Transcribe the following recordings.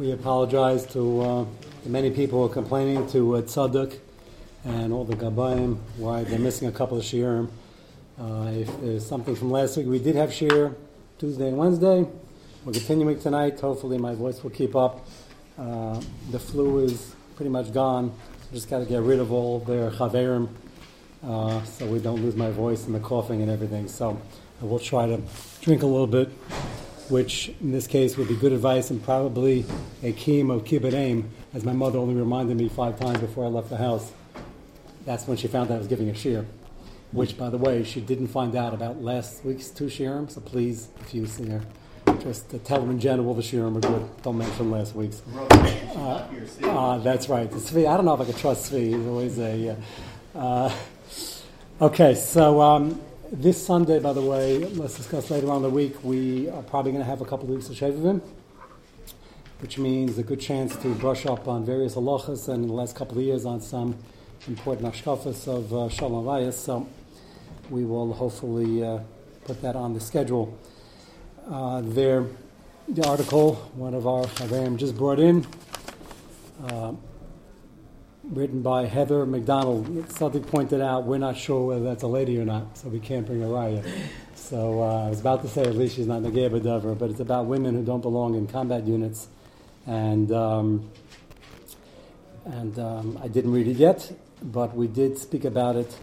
We apologize to uh, the many people who are complaining to uh, Tzaddik and all the Gabayim why they're missing a couple of Shiurim. Uh, if there's something from last week, we did have Shir Tuesday and Wednesday. We're continuing tonight. Hopefully, my voice will keep up. Uh, the flu is pretty much gone. Just got to get rid of all their chaverim uh, so we don't lose my voice and the coughing and everything. So I will try to drink a little bit, which in this case would be good advice and probably a keem of kibbut aim, as my mother only reminded me five times before I left the house. That's when she found out I was giving a shear, which, by the way, she didn't find out about last week's two shiurim. So please, if you see her, just tell them in general the shiurim are good. Don't mention last week's. Uh, uh, that's right. Tzvi, I don't know if I could trust Tzvi. He's always a. Uh, uh, okay, so um, this Sunday, by the way, let's discuss later on in the week. We are probably going to have a couple of weeks of Shavivim, which means a good chance to brush up on various halachas and in the last couple of years on some important ashkafas of uh, Shalom Vayas. So we will hopefully uh, put that on the schedule. Uh, there, the article one of our Chaverim just brought in, uh, written by Heather Mac Donald. Something pointed out we're not sure whether that's a lady or not, so we can't bring a riot. So uh, I was about to say at least she's not Negeba Dover, but it's about women who don't belong in combat units, and um, and um, I didn't read it yet, but we did speak about it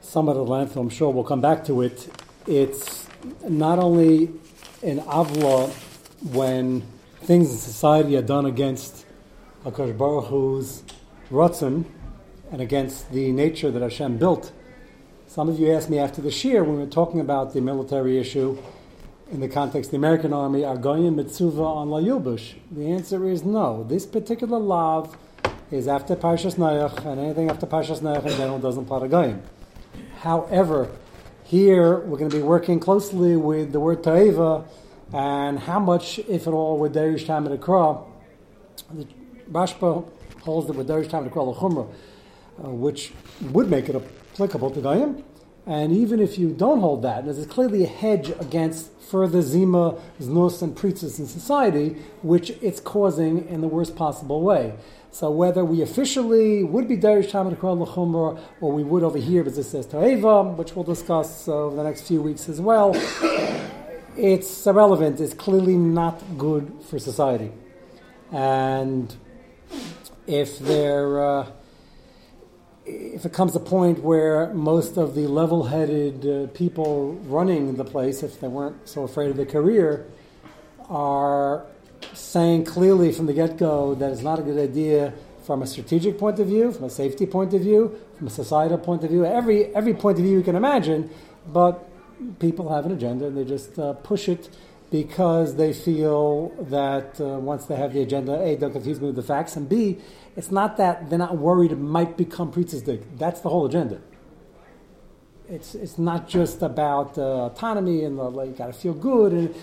somewhat at length. I'm sure we'll come back to it. It's not only an avla when things in society are done against Hakadosh Baruch Hu's ratzon and against the nature that Hashem built. Some of you asked me after the shir when we were talking about the military issue in the context of the American army, are going mitzuva on la yubush? The answer is no. This particular lav is after Parshas Nayach, and anything after Parshas Nayach in general doesn't apply to Goyim. However, here we're going to be working closely with the word Ta'eva and how much, if at all, with Derish Tam and Akra. The Rashba holds that with Derish Tam and Akra L'chumra, uh, which would make it applicable to Goyim. And even if you don't hold that, there's clearly a hedge against further zima, znos, and pritzes in society, which it's causing in the worst possible way. So whether we officially would be Derish Talmud Kral L'chumra, or we would over here, as it says Ta'eva, which we'll discuss uh, over the next few weeks as well, it's irrelevant. It's clearly not good for society. And if there, uh, if it comes a point where most of the level-headed uh, people running the place, if they weren't so afraid of their career, are saying clearly from the get go that it's not a good idea from a strategic point of view, from a safety point of view, from a societal point of view, every, every point of view you can imagine, but people have an agenda and they just uh, push it because they feel that uh, once they have the agenda, A, don't confuse me with the facts, and B, it's not that they're not worried it might become priestesdik. That's the whole agenda. It's, it's not just about uh, autonomy and the, like, you got to feel good and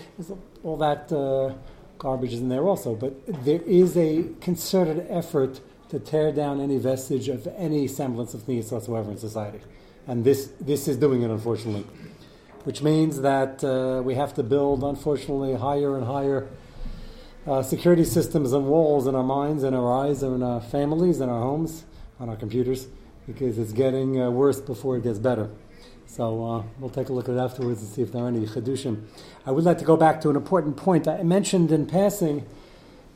all that uh, garbage is in there also, but there is a concerted effort to tear down any vestige of any semblance of needs whatsoever in society. And this, this is doing it, unfortunately. Which means that uh, we have to build, unfortunately, higher and higher uh, security systems and walls in our minds, in our eyes, in our families, in our homes, on our computers, because it's getting uh, worse before it gets better. So uh, we'll take a look at it afterwards and see if there are any chedushim. I would like to go back to an important point I mentioned in passing,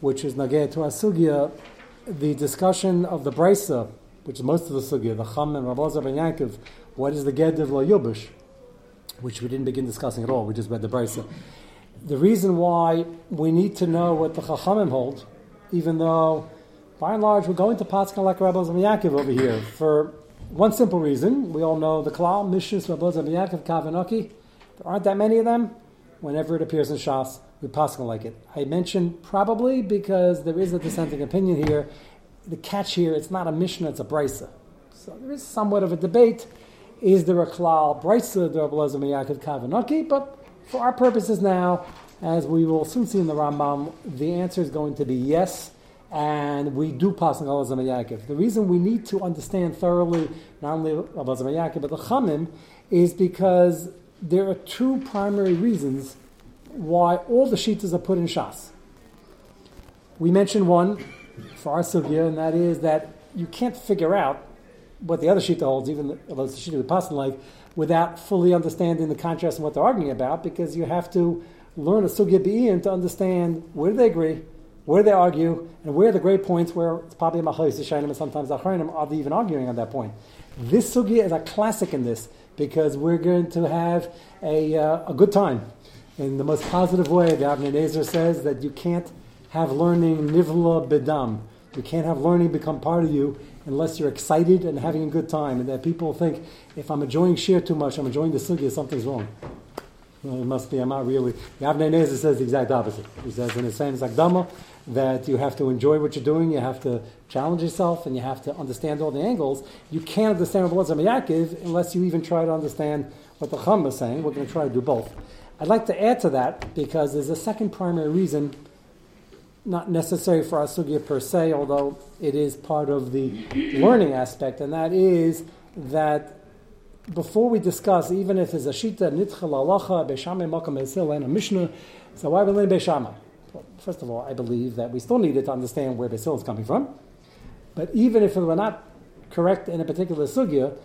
which is nageh to asugya, the discussion of the brisa, which is most of the sugya, the cham and Rabbi ben Yaakov. What is the ged of lo yubush, which we didn't begin discussing at all. We just read the brisa. The reason why we need to know what the chachamim hold, even though by and large we're going to Pascal like Rabbi Yaakov over here for one simple reason. We all know the Klal, Mishus, Rabboz, Yaakov, Kavanaki. There aren't that many of them. Whenever it appears in Shas, we pass like it. I mentioned probably because there is a dissenting opinion here. The catch here, it's not a Mishnah, it's a Brisa. So there is somewhat of a debate. Is there a Klal Brisa, the Rabboz, Yaakov, Kavanaki? But for our purposes now, as we will soon see in the Rambam, the answer is going to be yes and we do pass on Elazar. The reason we need to understand thoroughly not only Elazar Yaakov but the Chamim is because there are two primary reasons why all the shitas are put in Shas. we mentioned one for our sugya, and that is that you can't figure out what the other shita holds, even it's the shita the passing life, without fully understanding the contrast and what they're arguing about, because you have to learn a sugya be'in to understand where do they agree, where do they argue, and where are the great points where it's probably Machais Yishayim and sometimes Achronim are they even arguing on that point. This sugya is a classic in this because we're going to have a, uh, a good time. In the most positive way, the Avnei Nezer says that you can't have learning nivla bedam. You can't have learning become part of you unless you're excited and having a good time. And that people think, if I'm enjoying shir too much, I'm enjoying the sugya, something's wrong. Well, it must be, I'm not really. The Avnei Nezer says the exact opposite. He says in his famous Akdama that you have to enjoy what you're doing, you have to challenge yourself, and you have to understand all the angles. You can't understand what the Yaakov unless you even try to understand what the Chum is saying. We're going to try to do both. I'd like to add to that because there's a second primary reason, not necessary for our sugya per se, although it is part of the learning aspect, and that is that before we discuss, even if it's a shita, nitchel alacha, beshamay makam esil, and a mishnah, so why we learn beshamay? Well, first of all, I believe that we still need it to understand where Basil is coming from. But even if it were not correct in a particular sugya,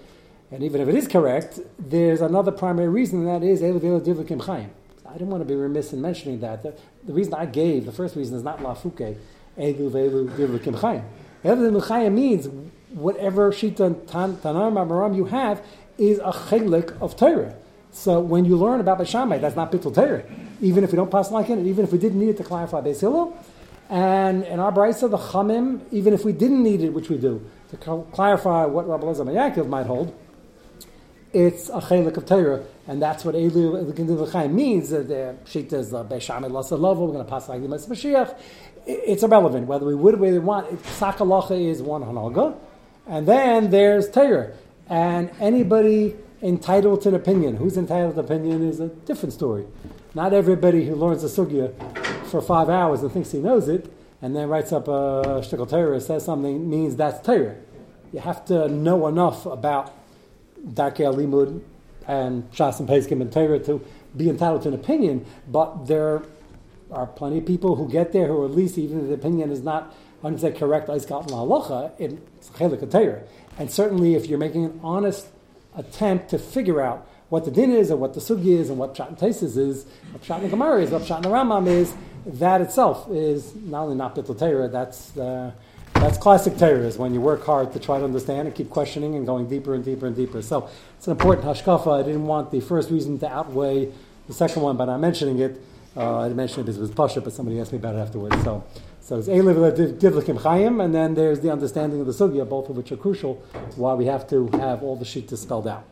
and even if it is correct, there's another primary reason, and that is Elu Divlikim Chaim. I didn't want to be remiss in mentioning that. The, the, reason I gave, the first reason is not Lafuke, Elu Velu Divlikim Chaim. Elu means whatever Shita Tanar Maram you have is a chelik of Torah. So when you learn about Bashamai, that's not Bittul Torah. Even if we don't pass like in it, even if we didn't need it to clarify Beis Hillel, and in our brisa, the Chamim, even if we didn't need it, which we do, to clarify what Rabbi Lezer might hold, it's a chelik of Torah, and that's what Elu Chaim means. The Shita is the Beishamid Lasa We're going to pass like the Mashiach. It's irrelevant whether we would or we want. Sakalacha is one hanaga, and then there's Torah, and anybody entitled to an opinion. Who's entitled to opinion is a different story. Not everybody who learns the sugya for five hours and thinks he knows it, and then writes up a shtickle Torah, says something, means that's Torah. You have to know enough about Darkei Alimud and Shas and Peskim and Torah to be entitled to an opinion, but there are plenty of people who get there who at least, even if the opinion is not 100% correct, it's chelik Torah. And certainly if you're making an honest attempt to figure out what the din is, and what the sugi is, and what pshat and tesis is, what pshat and gemara is, what pshat and Rambam is, that itself is not only not bittul Torah, that's uh, that's classic is when you work hard to try to understand and keep questioning and going deeper and deeper and deeper. So it's an important hashkafa. I didn't want the first reason to outweigh the second one by not mentioning it. Uh, I mention it because it was Pasha, but somebody asked me about it afterwards. So, so it's Eilev Divlikim Chaim, and then there's the understanding of the Sugya, both of which are crucial, why we have to have all the sheet spelled out.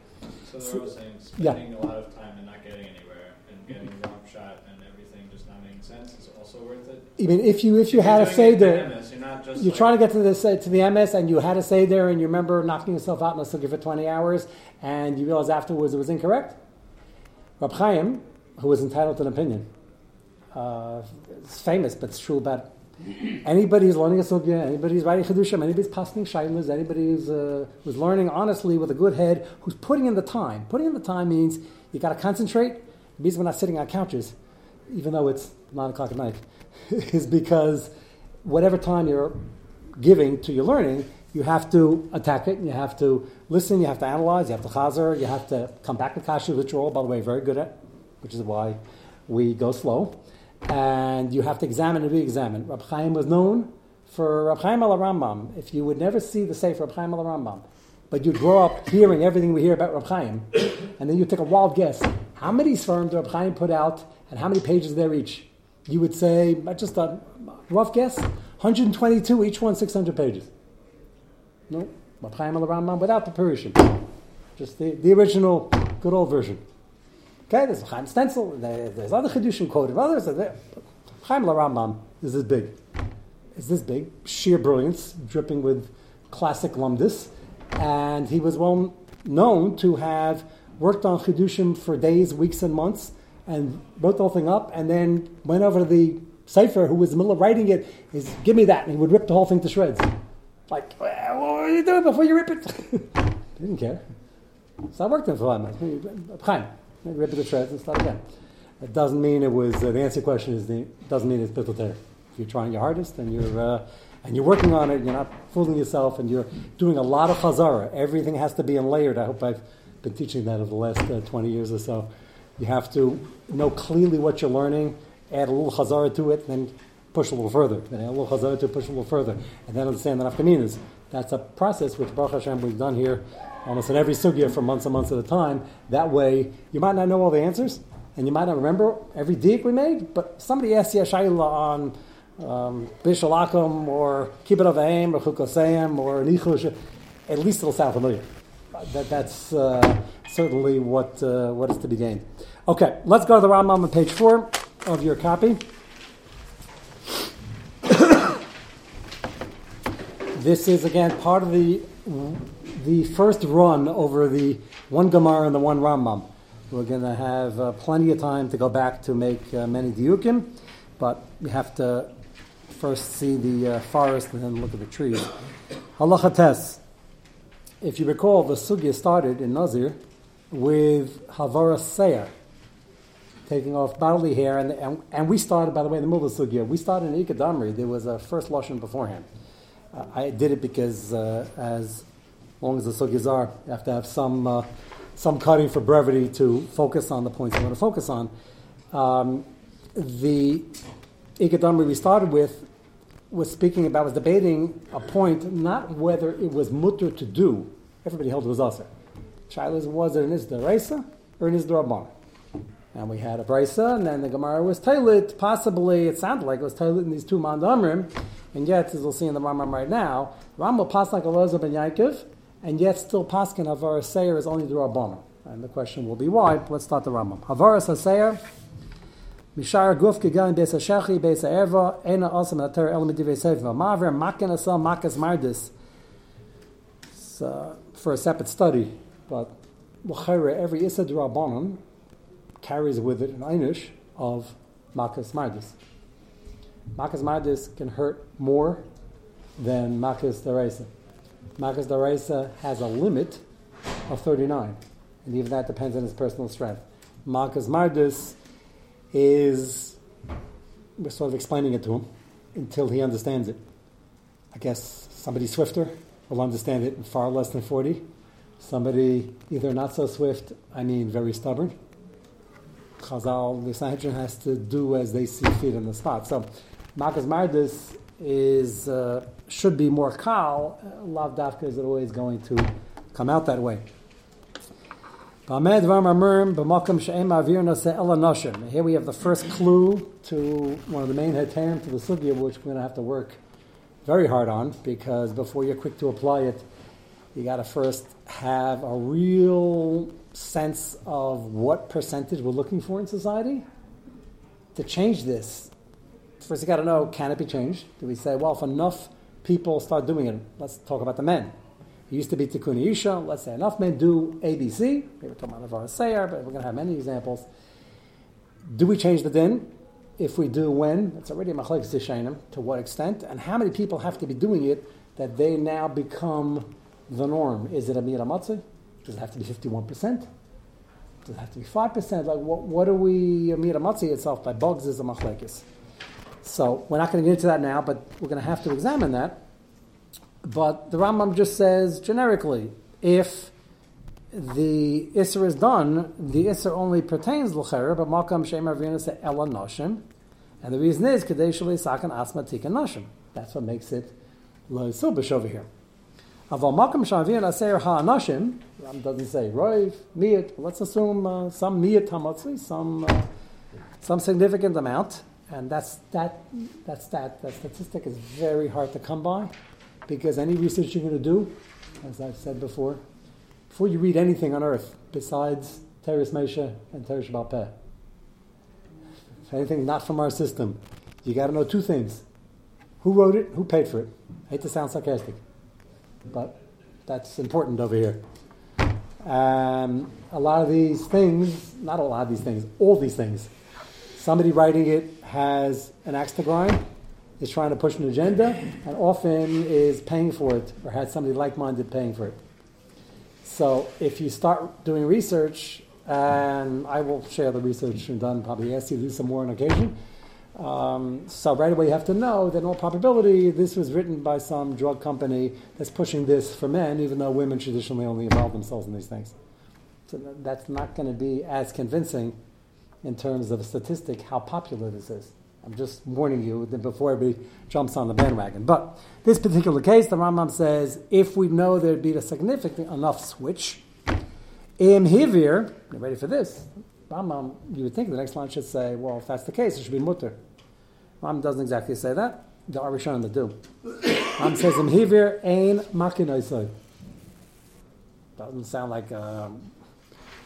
So, so saying spending yeah. a lot of time and not getting anywhere and getting the wrong shot and everything just not making sense is also worth it. I mean, if you if you had a seder, you're, you're like, trying to get to the to the MS and you had a there, and you remember knocking yourself out in a sukkah for 20 hours and you realize afterwards it was incorrect. Rab Chaim, who was entitled to an opinion, uh, it's famous but it's true about Anybody who's learning a sugya, anybody who's writing chedushim, anybody who's passing shaylas, anybody who's, uh, who's learning honestly with a good head, who's putting in the time. Putting in the time means you got to concentrate. It means we're not sitting on couches, even though it's nine o'clock at night, is because whatever time you're giving to your learning, you have to attack it. You have to listen. You have to analyze. You have to chazer. You have to come back to kasha, which you're all, by the way, very good at, which is why we go slow and you have to examine and re-examine. Rab Chaim was known for Rab Chaim al Rambam. If you would never see the Sefer Rab Chaim al Rambam, but you grow up hearing everything we hear about Rab Chaim, and then you take a wild guess, how many sperms did Rab Chaim put out, and how many pages there each? You would say, I just a rough guess, 122, each one 600 pages. No, Rab Chaim al Rambam without the Persian, just the, the original good old version. Okay, there's Chaim Stencil, there's other Chedushim quoted, others. Chaim LaRambam is this big. Is this big, sheer brilliance, dripping with classic lumdis, and he was well known to have worked on Chedushim for days, weeks, and months, and wrote the whole thing up, and then went over to the cipher who was in the middle of writing it, is give me that, and he would rip the whole thing to shreds. Like, what are you doing before you rip it? Didn't care. So I worked on it for a while. Chaim rip it to shreds and start again. It doesn't mean it was, uh, the answer to question is, the, doesn't mean it's Bittul if you're trying your hardest and you're uh, and you're working on it, you're not fooling yourself, and you're doing a lot of chazara. Everything has to be in layered. I hope I've been teaching that over the last uh, 20 years or so. You have to know clearly what you're learning, add a little chazara to it, then push a little further. Then add a little chazara to it, push a little further, and then understand the nafkaminas. That's a process which Baruch Hashem we've done here almost in every sugya for months and months at a time. That way, you might not know all the answers, and you might not remember every deek we made, but somebody asked you a shayla on um, Bishalakum or Kibbut Avaim or Chukosayim or Nichush, at least it'll sound familiar. That, that's uh, certainly what, uh, what is to be gained. Okay, let's go to the Rambam on page four of your copy. this is again part of the the first run over the one Gemara and the one Rambam. We're going to have uh, plenty of time to go back to make uh, many diukim, but we have to first see the uh, forest and then look at the trees. Halacha tes. If you recall, the sugya started in Nazir with Havara Seir, taking off bodily hair, and, and, and, we started, by the way, in the middle of the sugya, we started in Ikadamri. There was a first Lashon beforehand. Uh, I did it because uh, as long as the sugyas are, you have to have some, uh, some cutting for brevity to focus on the points you want to focus on. Um, the Ikadamri we started with was speaking about, was debating a point, not whether it was mutter to do. Everybody held it was asa. Shilas was it an Isda or an Isda And we had a Brisa, and then the Gemara was Tailit. Possibly, it sounded like it was Tailit in these two Mandamrim. And yet, as we'll see in the Rambam right now, Ram will pass like Elazar ben Yaakov, and yet still Paskin Havara Seir is only the Rabbanah. And the question will be why. Let's start the Rambam. Havara Seir Mishar guf gegan bes a shachi bes erva ena osam ater el medive seva. Maver makan asal makas mardis. Uh, for a separate study, but l'chayre every issa drabanan carries with it an einish of makas mardis. Makas mardis can hurt more than makas daraisa. Makas daraisa has a limit of 39, and even that depends on his personal strength. Makas mardis is we're sort of explaining it to him until he understands it. I guess somebody swifter will understand it in far less than 40. Somebody either not so swift, I mean very stubborn. Chazal, the Sanhedrin has to do as they see fit in the spot. So, Makas Mardis is uh, should be more kal. Lav Dafka is always going to come out that way. Here we have the first clue to one of the main heterim to the sugya, which we're going to have to work very hard on, because before you're quick to apply it, you got to first have a real sense of what percentage we're looking for in society. To change this, first you got to know can it be changed? Do we say, well, if enough people start doing it, let's talk about the men. It used to be Tikkun Isha. Let's say enough men do ABC. We were talking about Avar Sayer, but we're going to have many examples. Do we change the din? If we do, when? It's already a machlek zishainim. To what extent? And how many people have to be doing it that they now become the norm? Is it a miramatzeh? Does it have to be 51%? Does it have to be 5%? Like, what, what are we, a mira itself by bugs is a machlekes. So, we're not going to get into that now, but we're going to have to examine that. But the Rambam just says generically, if the Isser is done, the Isser only pertains l'cher, but Makam Shem Arvina se Ela Noshim. And the reason is Kadesh Sakan Asma Tika Noshim. That's what makes it Lo Silbish over here. Aval Makam Shem Arvina Seir Ha Noshim, doesn't say Roiv, Miyat, let's assume uh, some Miyat Hamotzi, some, uh, some significant amount. And that's that, that's that, that statistic is very hard to come by. Because any research you're going to do, as I've said before, before you read anything on earth besides Teres Mesha and Teres Shabbat Peh, anything not from our system, you got to know two things. Who wrote it? Who paid for it? I hate to sound sarcastic, but that's important over here. Um, a lot of these things, not a lot of these things, all these things, somebody writing it has an axe to grind, is trying to push an agenda and often is paying for it or has somebody like minded paying for it. So if you start doing research, and I will share the research and done, probably ask you to do some more on occasion. Um, so right away you have to know that in all probability this was written by some drug company that's pushing this for men, even though women traditionally only involve themselves in these things. So that's not going to be as convincing in terms of a statistic how popular this is. I'm just warning you that before everybody jumps on the bandwagon. But this particular case, the Rambam says, if we know there'd be a significant enough switch, im hivir, you ready for this? Rambam, you would think the next line should say, well, if that's the case, it should be mutter. Rambam doesn't exactly say that. The Arishon the do. Rambam says, im hivir ein makinoisai. Doesn't sound like a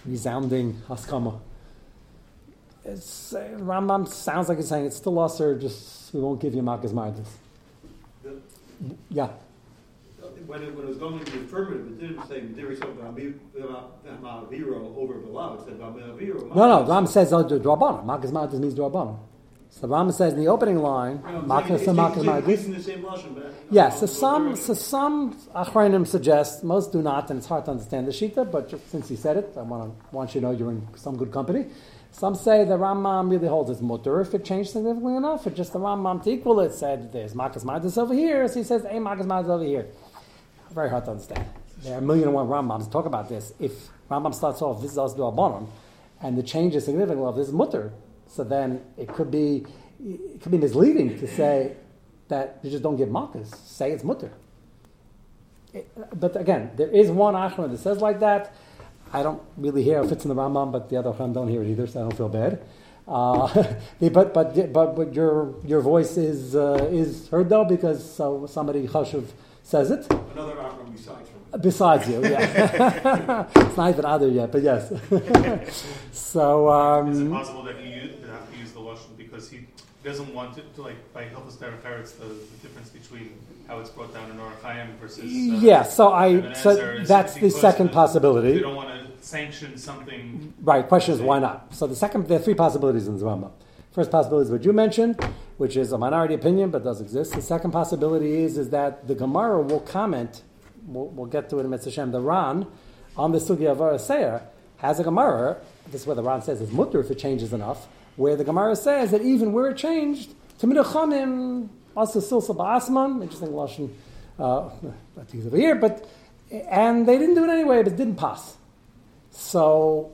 resounding haskama it's, uh, Rambam sounds like it's saying it's still us, or just we won't give you makas mardis. Yeah. When it, when it was going into the affirmative, it didn't say there is something about viro over below. It said viro. No, no. Ram says oh, drabana. Makas mardis means drabana. So Ram says in the opening line, makas and makas mardis. Yes. So some, so some achrayim suggest most do not, and it's hard to understand the shita. But since he said it, I want to want you to know you're in some good company. Some say the Rambam really holds its mutter if it changed significantly enough, or just the Rambam to equal it said there's Makas Madis over here, so he says, hey, Makas Madis over here. Very hard to understand. There are a million and one Rambams talk about this. If Rambam starts off, this is do Abanon, and the change is significant, well, this is mutter, so then it could be it could be misleading to say that you just don't give Makas. Say it's mutter. but again, there is one Achron that says like that. I don't really hear if it's in the Rambam, but the other Chum don't hear it either, so I don't feel bad. Uh, but, but, but, but your, your voice is, uh, is heard though because so somebody chashuv says it. Another Rambam besides Besides you, yeah. it's not even other yet, but yes. so. Um, is it possible that you have to use the lashon because he doesn't want it to, like, by Hilchos Derech the, the difference between how it's brought down in Orachaim versus. Uh, yeah, so I. So that's the second possibility. You don't want to sanction something. Right. Question is why not? So the second, there are three possibilities in the Rambam. First possibility is what you mentioned, which is a minority opinion but does exist. The second possibility is is that the Gemara will comment. We'll, we'll get to it in Mitzvah The Ran on the Sugi of Araseir has a Gemara. This is where the Ran says it's mutter if it changes enough. Where the Gemara says that even where it changed, Tamid also Silsa Ba'asman, interesting lashon. Uh, not over here, but and they didn't do it anyway, but it didn't pass. So,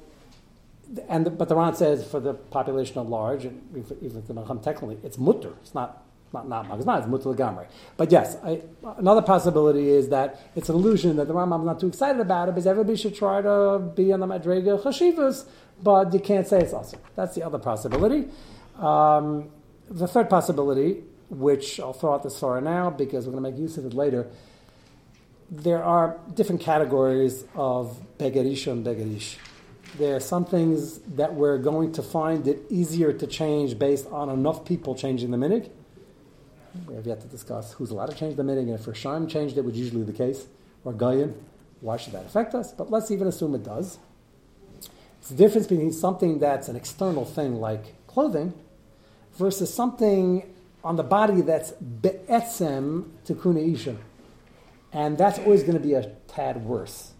and the, but the Ran says for the population at large, and even the Macham technically, it's mutter. It's not not not magzma, it's mutter gamri. But yes, I, another possibility is that it's an illusion that the Rambam is not too excited about it because everybody should try to be on the Madrega Chashivas, but you can't say it's also. That's the other possibility. Um, the third possibility, which I'll throw out this far now because we're going to make use of it later, there are different categories of begerish and begerish. There are some things that we're going to find it easier to change based on enough people changing the minig. We have yet to discuss who's allowed to change the minig, and if Rishayim changed it, which is usually the case, or Goyim, why should that affect us? But let's even assume it does. It's the difference between something that's an external thing like clothing versus something on the body that's be'etzem tikuna isha and that's always going to be a tad worse.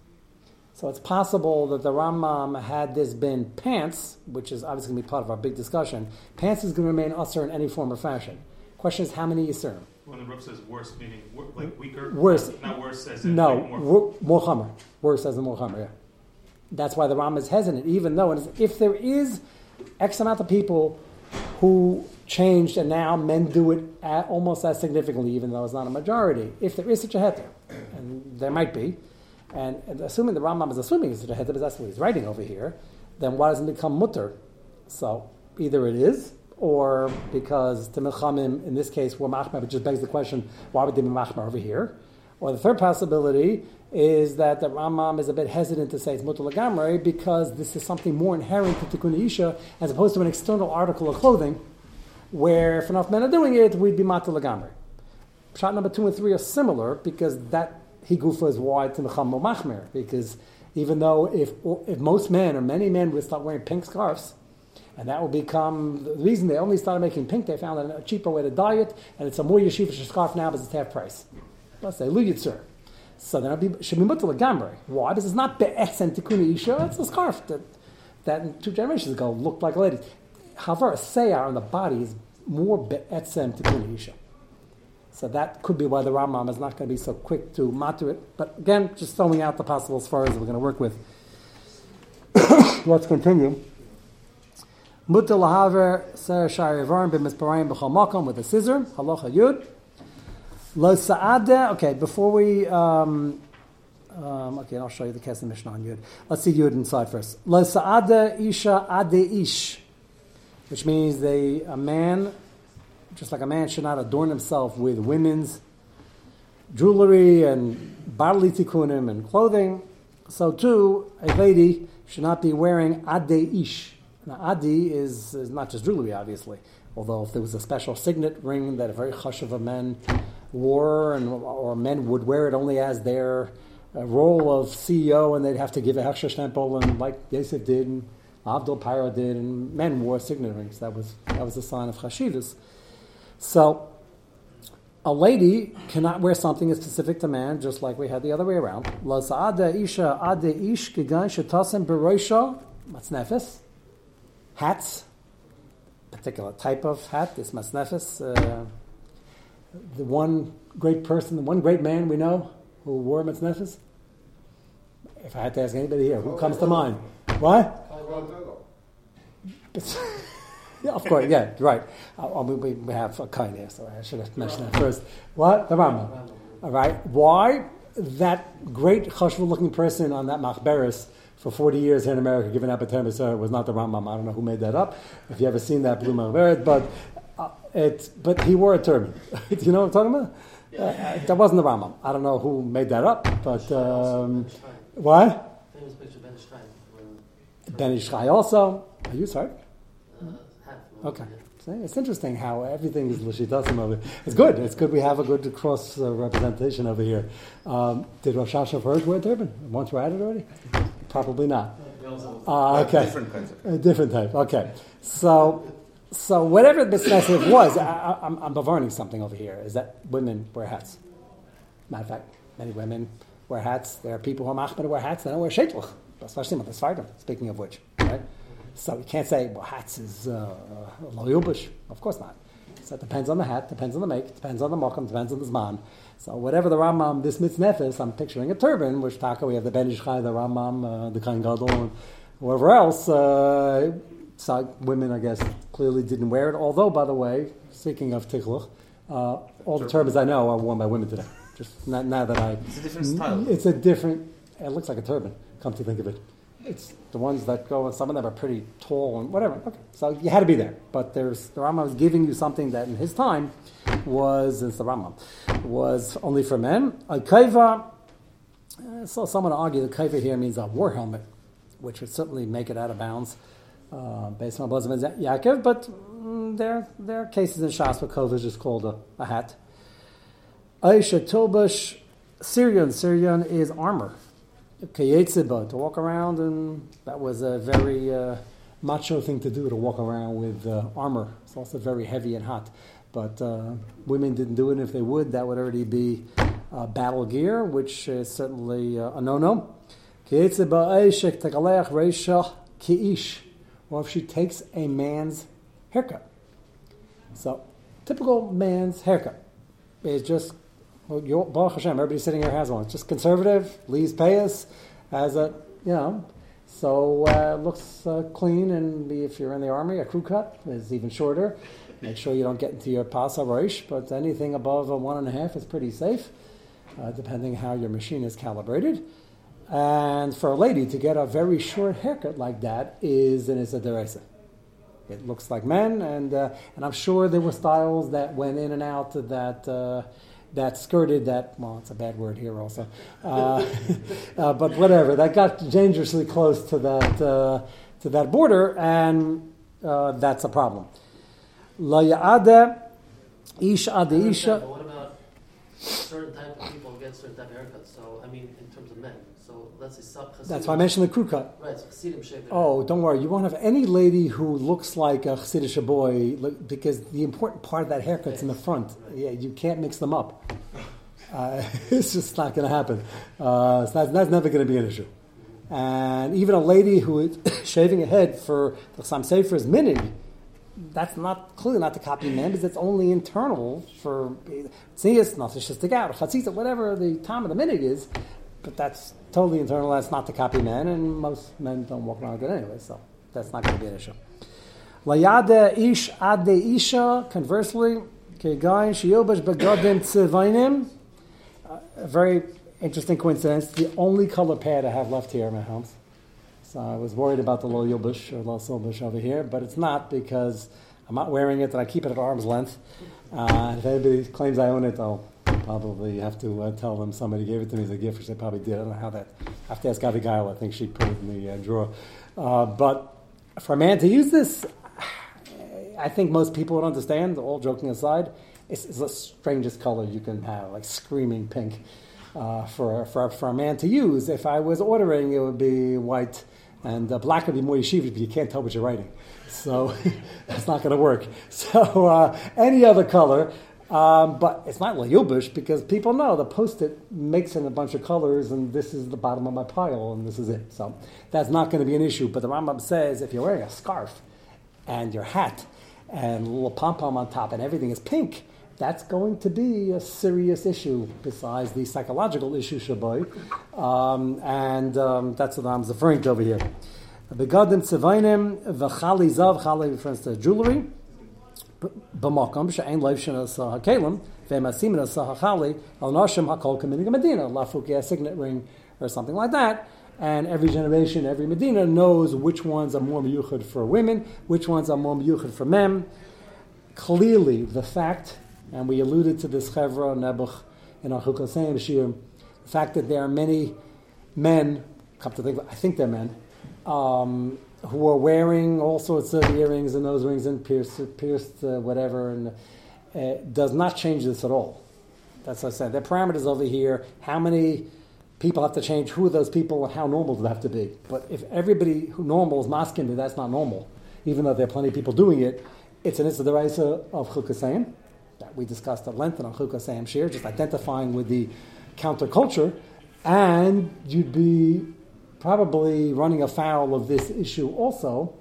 So it's possible that the Rambam, had this been pants, which is obviously going to be part of our big discussion, pants is going to remain usher in any form or fashion. Question is, how many yisur? When the Rip says worse, meaning like weaker? Worse. Not worse as in No, like more, more. Worse as in more chamer, yeah. That's why the Rambam is hesitant, even though if there is X amount of people who changed and now men do it almost as significantly, even though it's not a majority, if there is such a heter and there might be, and, and assuming the Rambam is assuming it's a heter, but that's what he's writing over here, then why doesn't it become mutter? So either it is, or because the Milchamim, in this case, were machmer, but just begs the question, why would they be machmer over here? Or the third possibility is that the Ramam is a bit hesitant to say it's lagamre because this is something more inherent to Tikkun Isha as opposed to an external article of clothing, where if enough men are doing it, we'd be mutter lagamre. Shot number two and three are similar because that higufa is wide to mecham machmer. Because even though if if most men or many men would start wearing pink scarves, and that will become the reason they only started making pink. They found a cheaper way to dye it, and it's a more yeshivish scarf now, but it's half price. Let's say luyitzer. So then it should be mutal gamri. Why? Because it's not be'esen tikuni isha. It's a scarf that that two generations ago looked like a lady. However, a seyar on the body is more be'etzem tikkun isha. So that could be why the Rambam is not going to be so quick to matter it. But again, just throwing out the possible as far as we're going to work with. Let's continue. Mutter lahaver ser shari varim b'misparayim b'chol makom with a scissor. Halacha yud. Lo sa'ade. Okay, before we. Um, um, okay, I'll show you the Kesem Mishnah on Yud. Let's see Yud inside first. Lo sa'ade isha ade ish, which means they a man, just like a man should not adorn himself with women's jewelry and bodily tikkunim and clothing, so too a lady should not be wearing ade ish. Now, adi is, is not just jewelry, obviously. Although if there was a special signet ring that a very hush of a men wore, and or men would wear it only as their uh, role of CEO, and they'd have to give a hechsher stempel, and like Yosef did, and Abdul Pyra did, and men wore signet rings. That was that was a sign of chashivas. So a lady cannot wear something specific to man, just like we had the other way around. Isha ade ish matznefes. Hats, particular type of hat, this matznefes. Uh, the one great person, the one great man we know who wore matznefes. If I had to ask anybody here, who comes to mind? What? yeah, of course, yeah, right. Uh, we, we have a kind here, so I should have mentioned that first. What? The Rambam. All right. Why that great chashva looking person on that machberis for 40 years here in America giving out B'Tem was not the Rambam. I don't know who made that up. If you ever seen that blue machberet, but it, but he wore a turban. Do you know what I'm talking about? Uh, that wasn't the Rambam. I don't know who made that up, but um, what? Famous picture Ben Ish Chai also. Are you sorry? Uh. Okay. It's interesting how everything is Lashitasim over It's good. It's good we have a good cross uh, representation over here. Um, did Rosh Hashanah first wear a turban? Once we're at it already? Probably not. Ah, okay. Different kinds of. A different type. Okay. So, so whatever this specific was, I, I, I'm, I'm bavarning something over here. Is that women wear hats? Matter of fact, many women wear hats. There are people who are machmir wear hats. They don't wear sheitlach, especially with the Sfardim. Speaking of which, right? So you can't say well, hats is uh, lo yubush. Of course not. So it depends on the hat, depends on the make, depends on the mokum, depends on the zman. So whatever the Rambam, this mitznefis, I'm picturing a turban, which taka we have the Ben Ish Chai, the Rambam, uh, the Kain Gadol, and whoever else. Uh, so women, I guess, clearly didn't wear it. Although, by the way, speaking of tichluch, uh, all the turbans I know are worn by women today. Just not, now that I, It's a different style. it's a different. It looks like a turban. Come to think of it, it's the ones that go, and some of them are pretty tall and whatever. Okay, so you had to be there. But there's the Rambam was giving you something that in his time was, it's the Rambam, was only for men. A kaiva. I saw someone argue that kaiva here means a war helmet, which would certainly make it out of bounds uh, based on Bosom and Yaakov. But mm, there, there are cases in Shas where kova is called a, a hat. Aisha Tobash Syrian. Syrian is armor. Kayetziba, to walk around, and that was a very uh, macho thing to do, to walk around with uh, armor. It's also very heavy and hot. But uh, women didn't do it. If they would, that would already be uh, battle gear, which is certainly uh, a no-no. Kayetziba Aishek Tekalech Reisha Kiish. Or if she takes a man's haircut. So, typical man's haircut is just well, your, Baruch Hashem, everybody sitting here has one. It's just conservative, leaves payas, has a, you know, so uh, looks uh, clean. And if you're in the army, a crew cut is even shorter. Make sure you don't get into your pasa roish, but anything above a one and a half is pretty safe, uh, depending how your machine is calibrated. And for a lady to get a very short haircut like that is an Isaderesa. It looks like men, and uh, and I'm sure there were styles that went in and out that uh, that skirted that. Well, it's a bad word here also, uh, uh, but whatever. That got dangerously close to that uh, to that border, and uh, that's a problem. La ya'ada ish I isha. What about certain type of people get certain type of haircuts? So, I mean, in terms of men. That's why I mentioned the crew cut. Right, so Chassidim shave Oh, don't worry. You won't have any lady who looks like a Chassidish boy because the important part of that haircut's in the front. Yeah, you can't mix them up. Uh, it's just not going to happen. Uh, so that's, that's never going to be an issue. And even a lady who is shaving a head for the Chassam Sofer is minig, that's not clearly not the copy man because it's only internal for tznius, not to stick out, chatzitza, whatever the time of the minute is. But that's totally internalized not the copy man, and most men don't walk around it anyway, so that's not going to be an issue. Layade ish ade isha. Conversely, tzivainim. A very interesting coincidence. The only color pad I have left here in my house. So I was worried about the low yobush or low silbush over here, but it's not because I'm not wearing it and I keep it at arm's length. Uh, if anybody claims I own it, I'll probably have to uh, tell them somebody gave it to me as a gift, which they probably did. I don't know how that. I have to ask Abigail. I think she put it in the uh, drawer. Uh, but for a man to use this, I think most people would understand. All joking aside, it's, it's the strangest color you can have, like screaming pink. Uh, for, for, for a man to use. If I was ordering, it would be white, and uh, black would be more yeshivish, but you can't tell what you're writing. So that's not going to work. So uh, any other color, um, but it's not Layubish because people know the post-it makes in a bunch of colors, and this is the bottom of my pile, and this is it. So that's not going to be an issue. But the Rambam says if you're wearing a scarf and your hat and a little pom pom on top, and everything is pink, that's going to be a serious issue besides the psychological issue, Shaboy. Um, and um, that's what I'm referring to over here. The Begadim tzevainim v'chali zav, chali refers to jewelry. She'ein loiv shenas ha'kelim ve'masim enas ha'chali al nashim ha'kol kaminig medina, lafuki a signet ring or something like that. And every generation, every Medina knows which ones are more miyuchad for women, which ones are more miyuchad for men. Clearly, the fact and we alluded to this Chevra Nebuch in our Chukasayim Shir, the fact that there are many men, come to think, I think they're men, um, who are wearing all sorts of earrings and nose rings and pierced, pierced uh, whatever, and uh, does not change this at all. That's what I said. The parameters over here, how many people have to change, who are those people, and how normal do they have to be. But if everybody who normal is masking, that's not normal. Even though there are plenty of people doing it, it's an Issa of Chukasayim that we discussed at length on Chukah Sam Shir, just identifying with the counterculture, and you'd be probably running afoul of this issue also.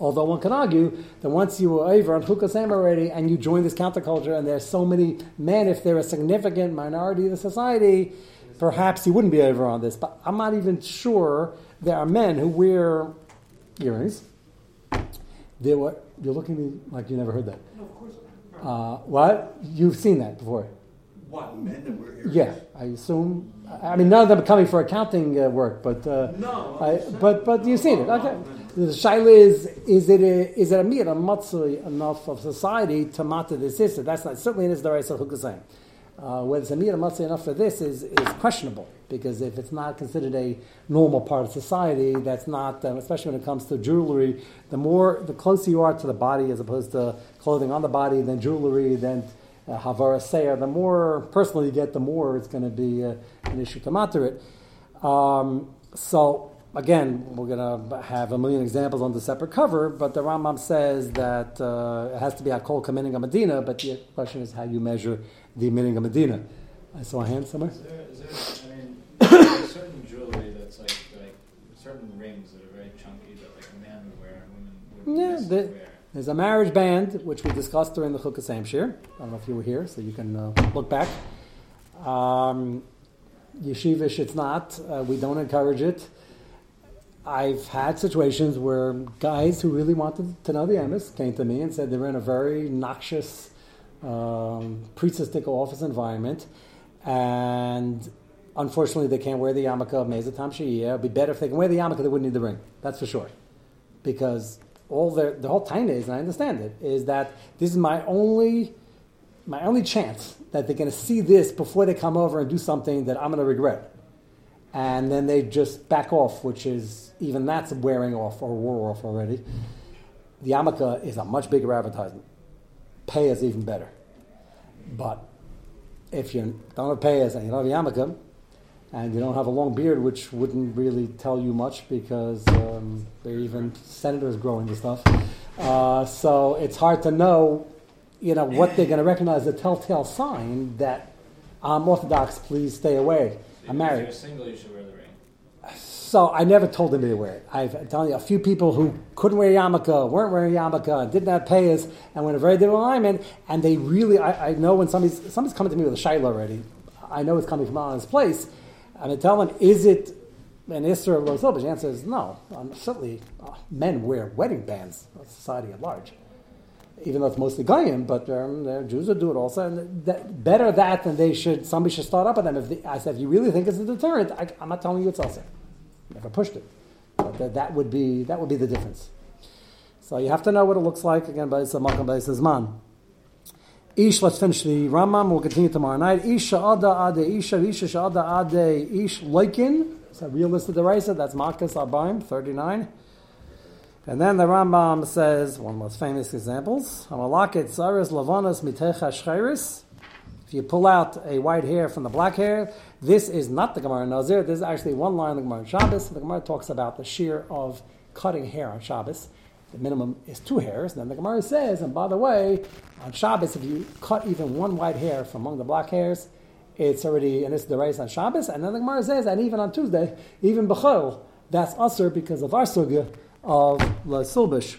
Although one can argue that once you were over on Chukah Sam already and you join this counterculture, and there's so many men, if they're a significant minority of the society, perhaps you wouldn't be over on this. But I'm not even sure there are men who wear earrings. There were, you're looking at me like you never heard that. No, of course uh, what? You've seen that before? What, men that wear earrings? Yeah, I assume. I mean, none of them are coming for accounting uh, work, but uh, No, I, but but you've seen it. Okay. The shaila is: is it a is it a mir a matzah enough of society to matter this sister? That's not certainly is the right of. Uh, whether it's a mir matzah enough for this is, is questionable because if it's not considered a normal part of society, that's not, um, especially when it comes to jewelry. The more, the closer you are to the body, as opposed to clothing on the body, then jewelry, then uh, havara seir, the more personal you get, the more it's going to be uh, an issue to matter it. Um, so again, we're going to have a million examples on the separate cover, but the Rambam says that uh, it has to be a kol kamining a Medina, but the question is how you measure the mining a Medina. I saw a hand somewhere. Is there, is there, I mean, there's certain jewelry that's like, like certain rings that are very chunky that like a man would wear and women would Yeah, the- wear. There's a marriage band, which we discussed during the Chukah Shir. I don't know if you were here, so you can uh, look back. Um, yeshivish, it's not. Uh, we don't encourage it. I've had situations where guys who really wanted to know the Emes came to me and said they were in a very noxious, um, priestistic office environment, and unfortunately they can't wear the yarmulke of Mezatam Shiyah. It'd be better if they can wear the yarmulke, they wouldn't need the ring. That's for sure. Because all their, the whole time is, and I understand it, is that this is my only my only chance that they're going to see this before they come over and do something that I'm going to regret. And then they just back off, which is even that's wearing off or wore off already. The yarmulke is a much bigger advertisement. Pay is even better. But if you don't have payas and you don't have yarmulke, and you don't have a long beard, which wouldn't really tell you much because um, there are even senators growing the stuff. Uh, so it's hard to know, you know, what they're going to recognize the telltale sign that I'm Orthodox. Please stay away. I'm married. you're single, you should wear the ring. So I never told them to wear it. I've telling you a few people who couldn't wear yarmulke, weren't wearing yarmulke, didn't have payas, and went a very different alignment. And they really, I, I know when somebody's somebody's coming to me with a shaila already, I know it's coming from honest place. I tell them, is it an Isra of Lo? The answer is no. Um, certainly, uh, men wear wedding bands, society at large. Even though it's mostly Goyim, but um, Jews would do it also. And that, better that than they should, somebody should start up with them. If I said, if you really think it's a deterrent, I, I'm not telling you it's also. Never pushed it. But that, that, would be, that would be the difference. So you have to know what it looks like. Again, by Makam by man. Ish, let's finish the Rambam. We'll continue tomorrow night. Isha ada ade isha, isha ada ade ish loikin. So realistic deraisa, that's Makas Abaim, 39. And then the Rambam says, one of the most famous examples. If you pull out a white hair from the black hair, this is not the Gemara Nazir. This is actually one line in the Gemara on Shabbos. The Gemara talks about the shear of cutting hair on Shabbos. The minimum is two hairs. And then the Gemara says, and by the way, on Shabbos, if you cut even one white hair from among the black hairs, it's already, and this is the race on Shabbos. And then the Gemara says, and even on Tuesday, even Bechol, that's usher because of our sugya of La Sulbish.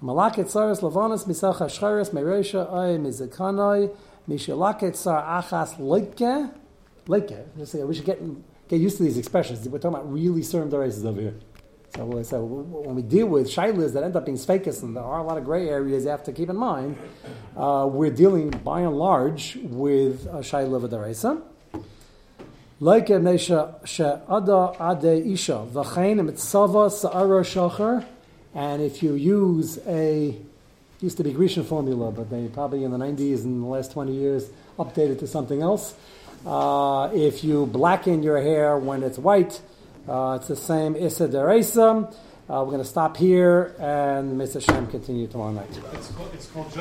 Malaket Saras Lavanas Misacha Shcharis Meresha Ay Mizakanai Mishalaket Sar Achas Leike. Leike. We should get, get used to these expressions. We're talking about really certain races over here. So, so when we deal with shailas that end up being sfekis, and there are a lot of gray areas you have to keep in mind, uh, we're dealing by and large with a shaila v'daresa. Like Nesha She'ada Ade Isha, V'chain Mitzava Sa'ara Shachar, and if you use a, used to be Grecian formula, but they probably in the 90s and the last 20 years updated to something else. Uh, if you blacken your hair when it's white, uh, it's the same Issa Deresa. Uh, we're going to stop here and Mr. Shem continue tomorrow night. It's called, it's called